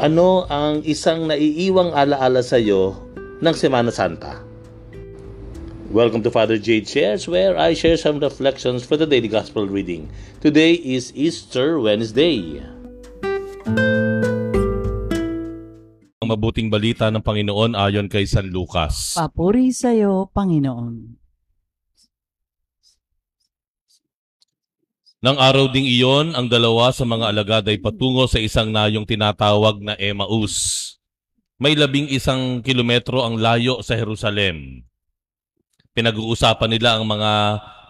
Ano ang isang naiiwang alaala sa iyo ng Semana Santa? Welcome to Father Jade Shares where I share some reflections for the daily gospel reading. Today is Easter Wednesday. Ang mabuting balita ng Panginoon ayon kay San Lucas. Papuri sa iyo, Panginoon. Nang araw ding iyon, ang dalawa sa mga alagad ay patungo sa isang nayong tinatawag na Emmaus. May labing isang kilometro ang layo sa Jerusalem. Pinag-uusapan nila ang mga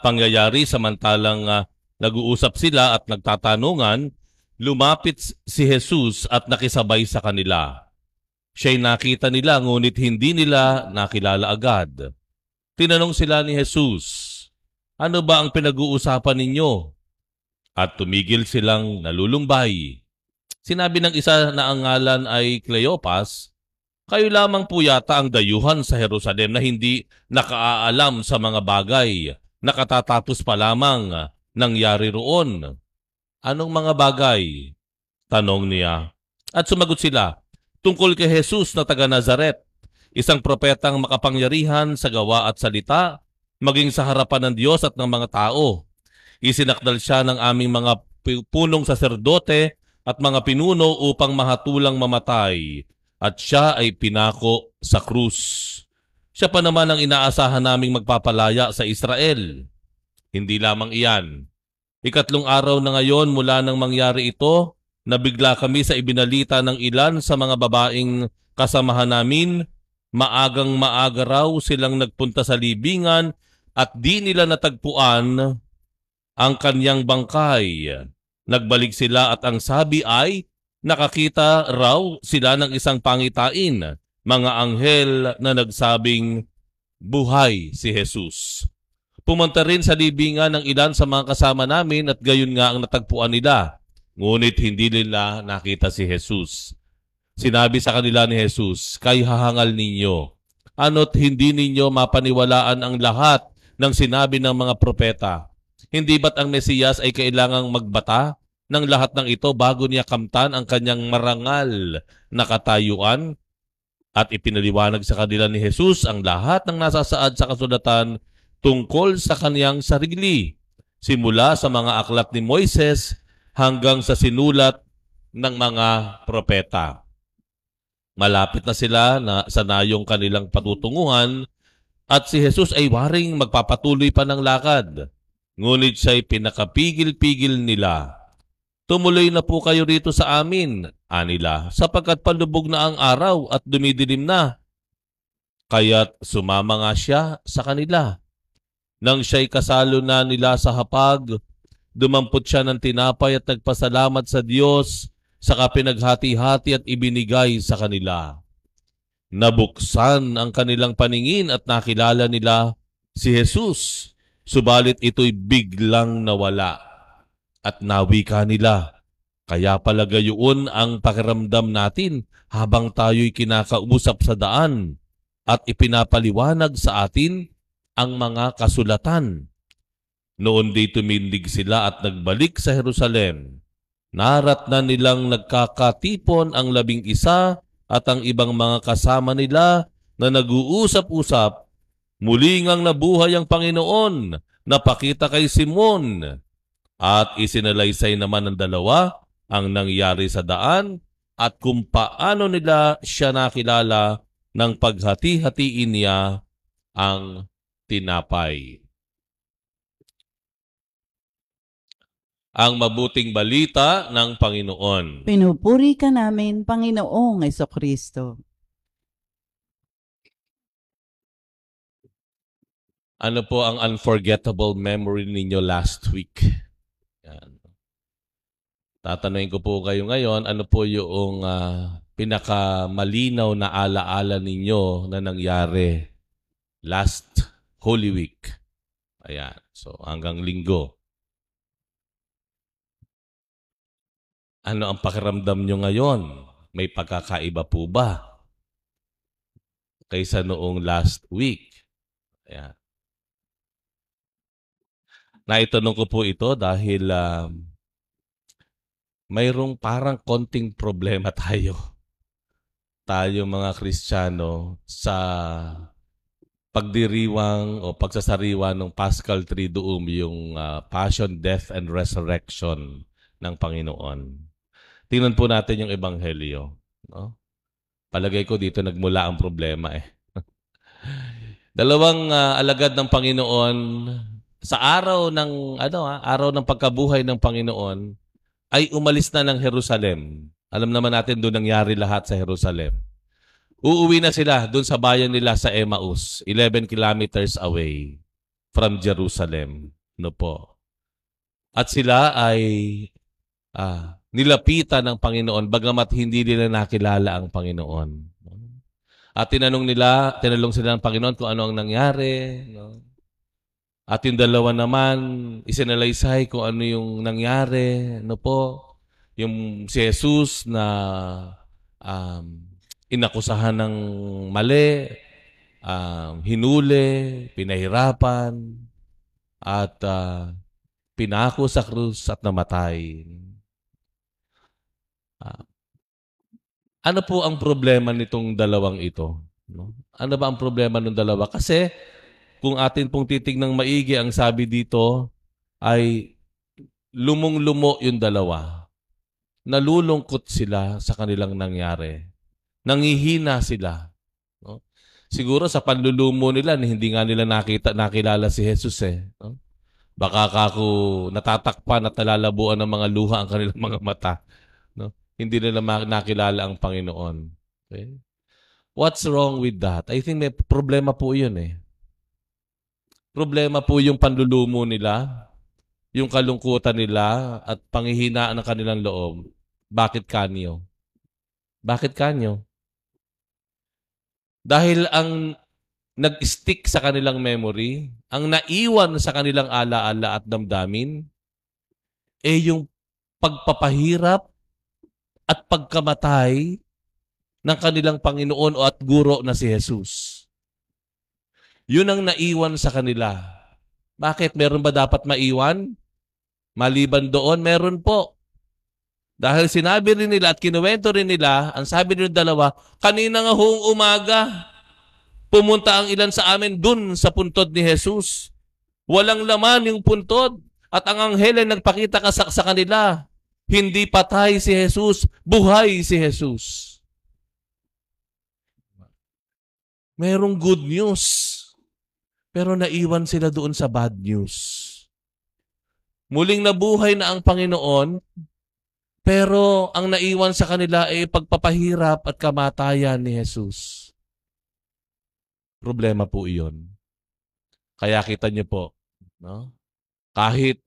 pangyayari samantalang uh, nag-uusap sila at nagtatanungan, lumapit si Jesus at nakisabay sa kanila. Siya'y nakita nila ngunit hindi nila nakilala agad. Tinanong sila ni Jesus, Ano ba ang pinag-uusapan ninyo? At tumigil silang nalulumbay. Sinabi ng isa na ang ngalan ay Cleopas, kayo lamang po yata ang dayuhan sa Jerusalem na hindi nakaaalam sa mga bagay na katatapos pa lamang nangyari roon. Anong mga bagay? Tanong niya. At sumagot sila, tungkol kay Jesus na taga Nazaret, isang propetang makapangyarihan sa gawa at salita, maging sa harapan ng Diyos at ng mga tao Isinakdal siya ng aming mga punong saserdote at mga pinuno upang mahatulang mamatay at siya ay pinako sa krus. Siya pa naman ang inaasahan naming magpapalaya sa Israel. Hindi lamang iyan. Ikatlong araw na ngayon mula nang mangyari ito, nabigla kami sa ibinalita ng ilan sa mga babaeng kasamahan namin, maagang maaga raw silang nagpunta sa libingan at di nila natagpuan ang kanyang bangkay. Nagbalik sila at ang sabi ay nakakita raw sila ng isang pangitain, mga anghel na nagsabing buhay si Jesus. Pumunta rin sa libingan ng ilan sa mga kasama namin at gayon nga ang natagpuan nila. Ngunit hindi nila nakita si Jesus. Sinabi sa kanila ni Jesus, kay hahangal ninyo, ano't hindi ninyo mapaniwalaan ang lahat ng sinabi ng mga propeta hindi ba't ang Mesiyas ay kailangang magbata ng lahat ng ito bago niya kamtan ang kanyang marangal na katayuan? At ipinaliwanag sa kanila ni Jesus ang lahat ng nasasaad sa kasulatan tungkol sa kanyang sarili, simula sa mga aklat ni Moises hanggang sa sinulat ng mga propeta. Malapit na sila na sa nayong kanilang patutunguhan at si Jesus ay waring magpapatuloy pa ng lakad. Ngunit siya'y pinakapigil-pigil nila. Tumuloy na po kayo rito sa amin, anila, sapagkat palubog na ang araw at dumidilim na. Kaya't sumama nga siya sa kanila. Nang siya'y kasalo na nila sa hapag, dumampot siya ng tinapay at nagpasalamat sa Diyos sa kapinaghati-hati at ibinigay sa kanila. Nabuksan ang kanilang paningin at nakilala nila si Jesus Subalit ito'y biglang nawala at nawi ka nila. Kaya pala gayoon ang pakiramdam natin habang tayo'y kinakausap sa daan at ipinapaliwanag sa atin ang mga kasulatan. Noon di tumindig sila at nagbalik sa Jerusalem. Narat na nilang nagkakatipon ang labing isa at ang ibang mga kasama nila na nag-uusap-usap Muli ngang nabuhay ang Panginoon, napakita kay Simon. At isinalaysay naman ng dalawa ang nangyari sa daan at kung paano nila siya nakilala ng paghati-hatiin niya ang tinapay. Ang mabuting balita ng Panginoon. Pinupuri ka namin, Panginoong Kristo. Ano po ang unforgettable memory ninyo last week? Yan. Tatanungin ko po kayo ngayon, ano po yung uh, pinakamalinaw na alaala ninyo na nangyari last Holy Week? Ayan. So, hanggang linggo. Ano ang pakiramdam nyo ngayon? May pagkakaiba po ba? Kaysa noong last week? Ayan. Naitanong ko po ito dahil uh, mayroong parang konting problema tayo tayo mga Kristiyano sa pagdiriwang o pagsasariwa ng Paschal Triduum, yung ah, Passion, Death, and Resurrection ng Panginoon. Tingnan po natin yung Ebanghelyo. No? Palagay ko dito nagmula ang problema eh. Dalawang ah, alagad ng Panginoon sa araw ng ano ah, araw ng pagkabuhay ng Panginoon ay umalis na ng Jerusalem. Alam naman natin doon nangyari lahat sa Jerusalem. Uuwi na sila doon sa bayan nila sa Emmaus, 11 kilometers away from Jerusalem. No po. At sila ay ah, nilapitan ng Panginoon bagamat hindi nila nakilala ang Panginoon. At tinanong nila, tinanong sila ng Panginoon kung ano ang nangyari. No? At yung dalawa naman, isinalaysay kung ano yung nangyari. No po? Yung si Jesus na um, inakusahan ng mali, um, hinuli, pinahirapan, at uh, pinako sa krus at namatay. Ah, ano po ang problema nitong dalawang ito? No? Ano ba ang problema ng dalawa? Kasi kung atin pong titignang maigi, ang sabi dito ay lumong-lumo yung dalawa. Nalulungkot sila sa kanilang nangyari. Nangihina sila. No? Siguro sa panlulumo nila, hindi nga nila nakita, nakilala si Jesus eh. No? Baka kako natatakpan at nalalabuan ng mga luha ang kanilang mga mata. No? Hindi nila nakilala ang Panginoon. Okay? What's wrong with that? I think may problema po yun eh. Problema po yung panlulumo nila, yung kalungkutan nila, at panghihinaan ng kanilang loob. Bakit kanyo? Bakit kanyo? Dahil ang nag-stick sa kanilang memory, ang naiwan sa kanilang alaala at damdamin, eh yung pagpapahirap at pagkamatay ng kanilang Panginoon o at guro na si Jesus. Yun ang naiwan sa kanila. Bakit? Meron ba dapat maiwan? Maliban doon, meron po. Dahil sinabi rin nila at kinuwento rin nila, ang sabi nila dalawa, kanina nga huong umaga, pumunta ang ilan sa amin dun sa puntod ni Jesus. Walang laman yung puntod. At ang anghel ay nagpakita ka sa kanila. Hindi patay si Jesus, buhay si Jesus. Merong good news. Pero naiwan sila doon sa bad news. Muling nabuhay na ang Panginoon, pero ang naiwan sa kanila ay pagpapahirap at kamatayan ni Jesus. Problema po iyon. Kaya kita niyo po, no? kahit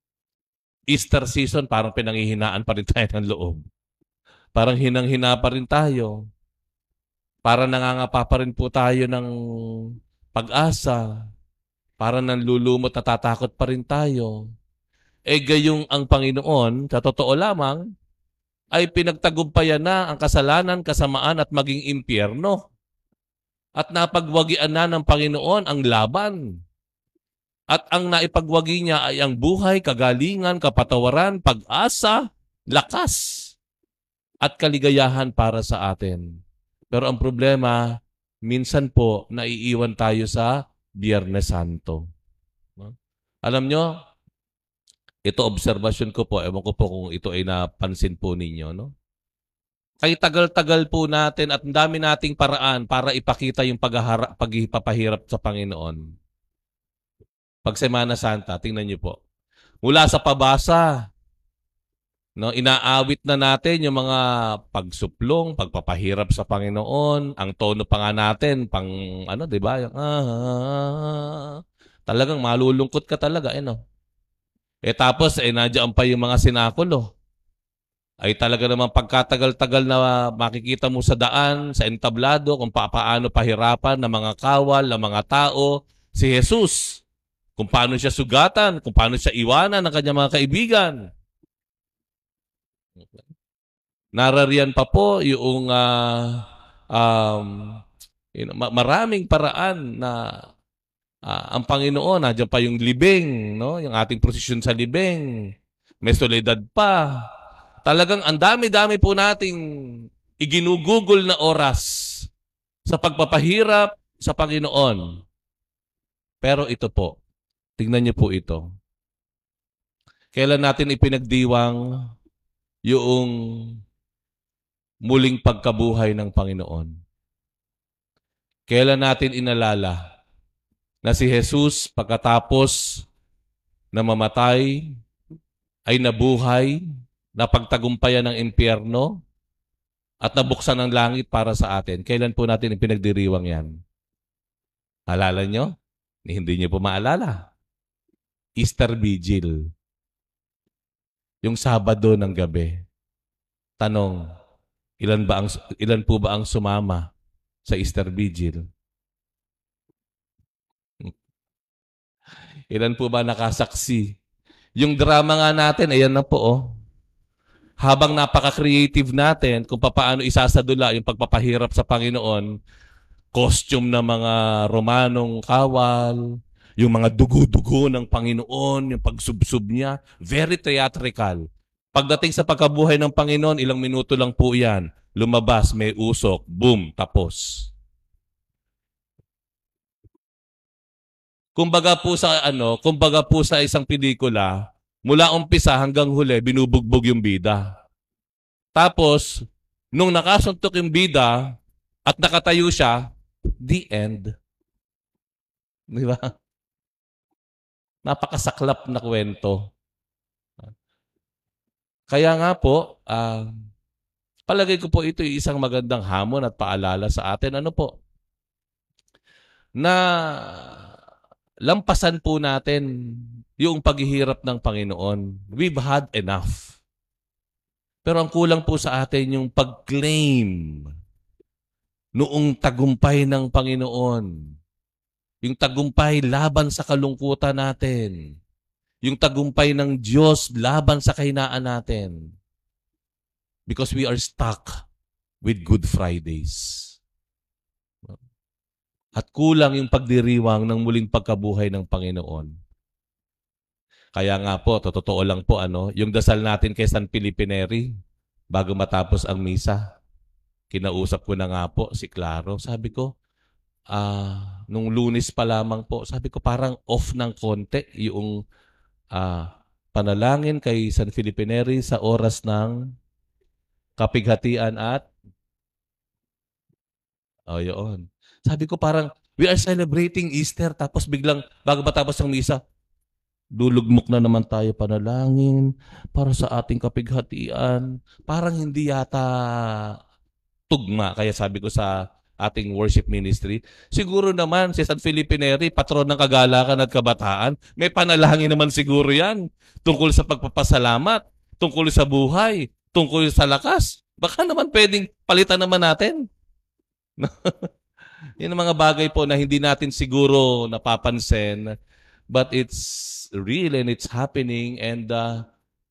Easter season, parang pinanghihinaan pa rin tayo ng loob. Parang hinang-hina pa rin tayo. Parang nangangapa pa rin po tayo ng pag-asa. Para nanlulumot, natatakot pa rin tayo. E gayong ang Panginoon, sa totoo lamang, ay pinagtagumpayan na ang kasalanan, kasamaan at maging impyerno. At napagwagian na ng Panginoon ang laban. At ang naipagwagi niya ay ang buhay, kagalingan, kapatawaran, pag-asa, lakas, at kaligayahan para sa atin. Pero ang problema, minsan po naiiwan tayo sa Biyernes Santo. No? Alam nyo, ito observation ko po, ewan ko po kung ito ay napansin po ninyo. No? Kay tagal-tagal po natin at dami nating paraan para ipakita yung paghihipapahirap sa Panginoon. Pag Semana Santa, tingnan niyo po. Mula sa pabasa, No, inaawit na natin yung mga pagsuplong, pagpapahirap sa Panginoon, ang tono pa nga natin pang ano, 'di ba? Yung, ah, talagang malulungkot ka talaga, eh no. Eh tapos eh nandiyan pa yung mga sinakulo. Ay talaga naman pagkatagal-tagal na makikita mo sa daan, sa entablado kung paano pahirapan ng mga kawal, ng mga tao si Jesus. Kung paano siya sugatan, kung paano siya iwanan ng kanyang mga kaibigan. Narariyan pa po yung uh, um, you maraming paraan na uh, ang Panginoon, nandiyan pa yung libing, no? yung ating prosesyon sa libing. May soledad pa. Talagang ang dami-dami po nating iginugugol na oras sa pagpapahirap sa Panginoon. Pero ito po, tingnan niyo po ito. Kailan natin ipinagdiwang yung muling pagkabuhay ng Panginoon? Kailan natin inalala na si Jesus pagkatapos na mamatay ay nabuhay, napagtagumpayan ng impyerno, at nabuksan ang langit para sa atin. Kailan po natin ipinagdiriwang yan? Alala nyo? Hindi nyo po maalala. Easter Vigil. Yung Sabado ng gabi. Tanong, ilan ba ang ilan po ba ang sumama sa Easter Vigil? Ilan po ba nakasaksi? Yung drama nga natin, ayan na po oh habang napaka-creative natin kung paano isasadula yung pagpapahirap sa Panginoon, costume ng mga Romanong kawal, yung mga dugo-dugo ng Panginoon, yung pagsubsob niya, very theatrical. Pagdating sa pagkabuhay ng Panginoon, ilang minuto lang po yan. Lumabas, may usok, boom, tapos. Kumbaga po sa ano, kumbaga po sa isang pelikula, Mula umpisa hanggang huli, binubugbog yung bida. Tapos, nung nakasuntok yung bida at nakatayo siya, the end. Di ba? Napakasaklap na kwento. Kaya nga po, uh, palagay ko po ito isang magandang hamon at paalala sa atin. Ano po? Na lampasan po natin yung paghihirap ng Panginoon. We've had enough. Pero ang kulang po sa atin yung pag-claim noong tagumpay ng Panginoon. Yung tagumpay laban sa kalungkutan natin. Yung tagumpay ng Diyos laban sa kahinaan natin. Because we are stuck with Good Fridays. At kulang yung pagdiriwang ng muling pagkabuhay ng Panginoon. Kaya nga po, totoo lang po, ano, yung dasal natin kay San Filipineri, bago matapos ang misa, kinausap ko na nga po si Claro. Sabi ko, uh, nung lunes pa lamang po, sabi ko parang off ng konti yung uh, panalangin kay San Filipineri sa oras ng kapighatian at Oh, yun. Sabi ko parang we are celebrating Easter tapos biglang bago matapos ang misa, Dulugmok na naman tayo panalangin para sa ating kapighatian. Parang hindi yata tugma. Kaya sabi ko sa ating worship ministry, siguro naman si San Felipe Neri, patron ng kagalakan at kabataan, may panalangin naman siguro yan tungkol sa pagpapasalamat, tungkol sa buhay, tungkol sa lakas. Baka naman pwedeng palitan naman natin. Yan ang mga bagay po na hindi natin siguro napapansin but it's real and it's happening and uh,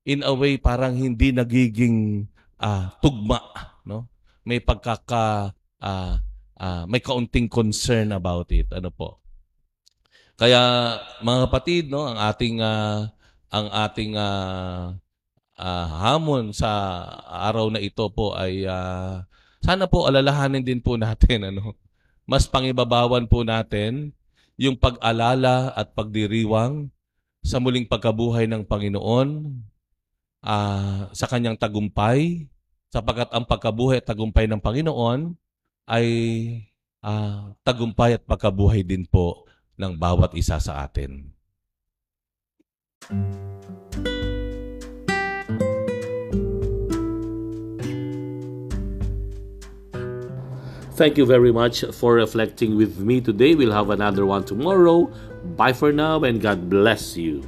in a way parang hindi nagiging uh, tugma no may pagkaka uh, uh, may kaunting concern about it. Ano po? Kaya mga kapatid no ang ating uh, ang ating uh, uh, hamon sa araw na ito po ay uh, sana po alalahanin din po natin ano? Mas pangibabawan po natin yung pag-alala at pagdiriwang sa muling pagkabuhay ng Panginoon, uh, sa kanyang tagumpay, sapagkat ang pagkabuhay at tagumpay ng Panginoon ay uh, tagumpay at pagkabuhay din po ng bawat isa sa atin. Thank you very much for reflecting with me today. We'll have another one tomorrow. Bye for now and God bless you.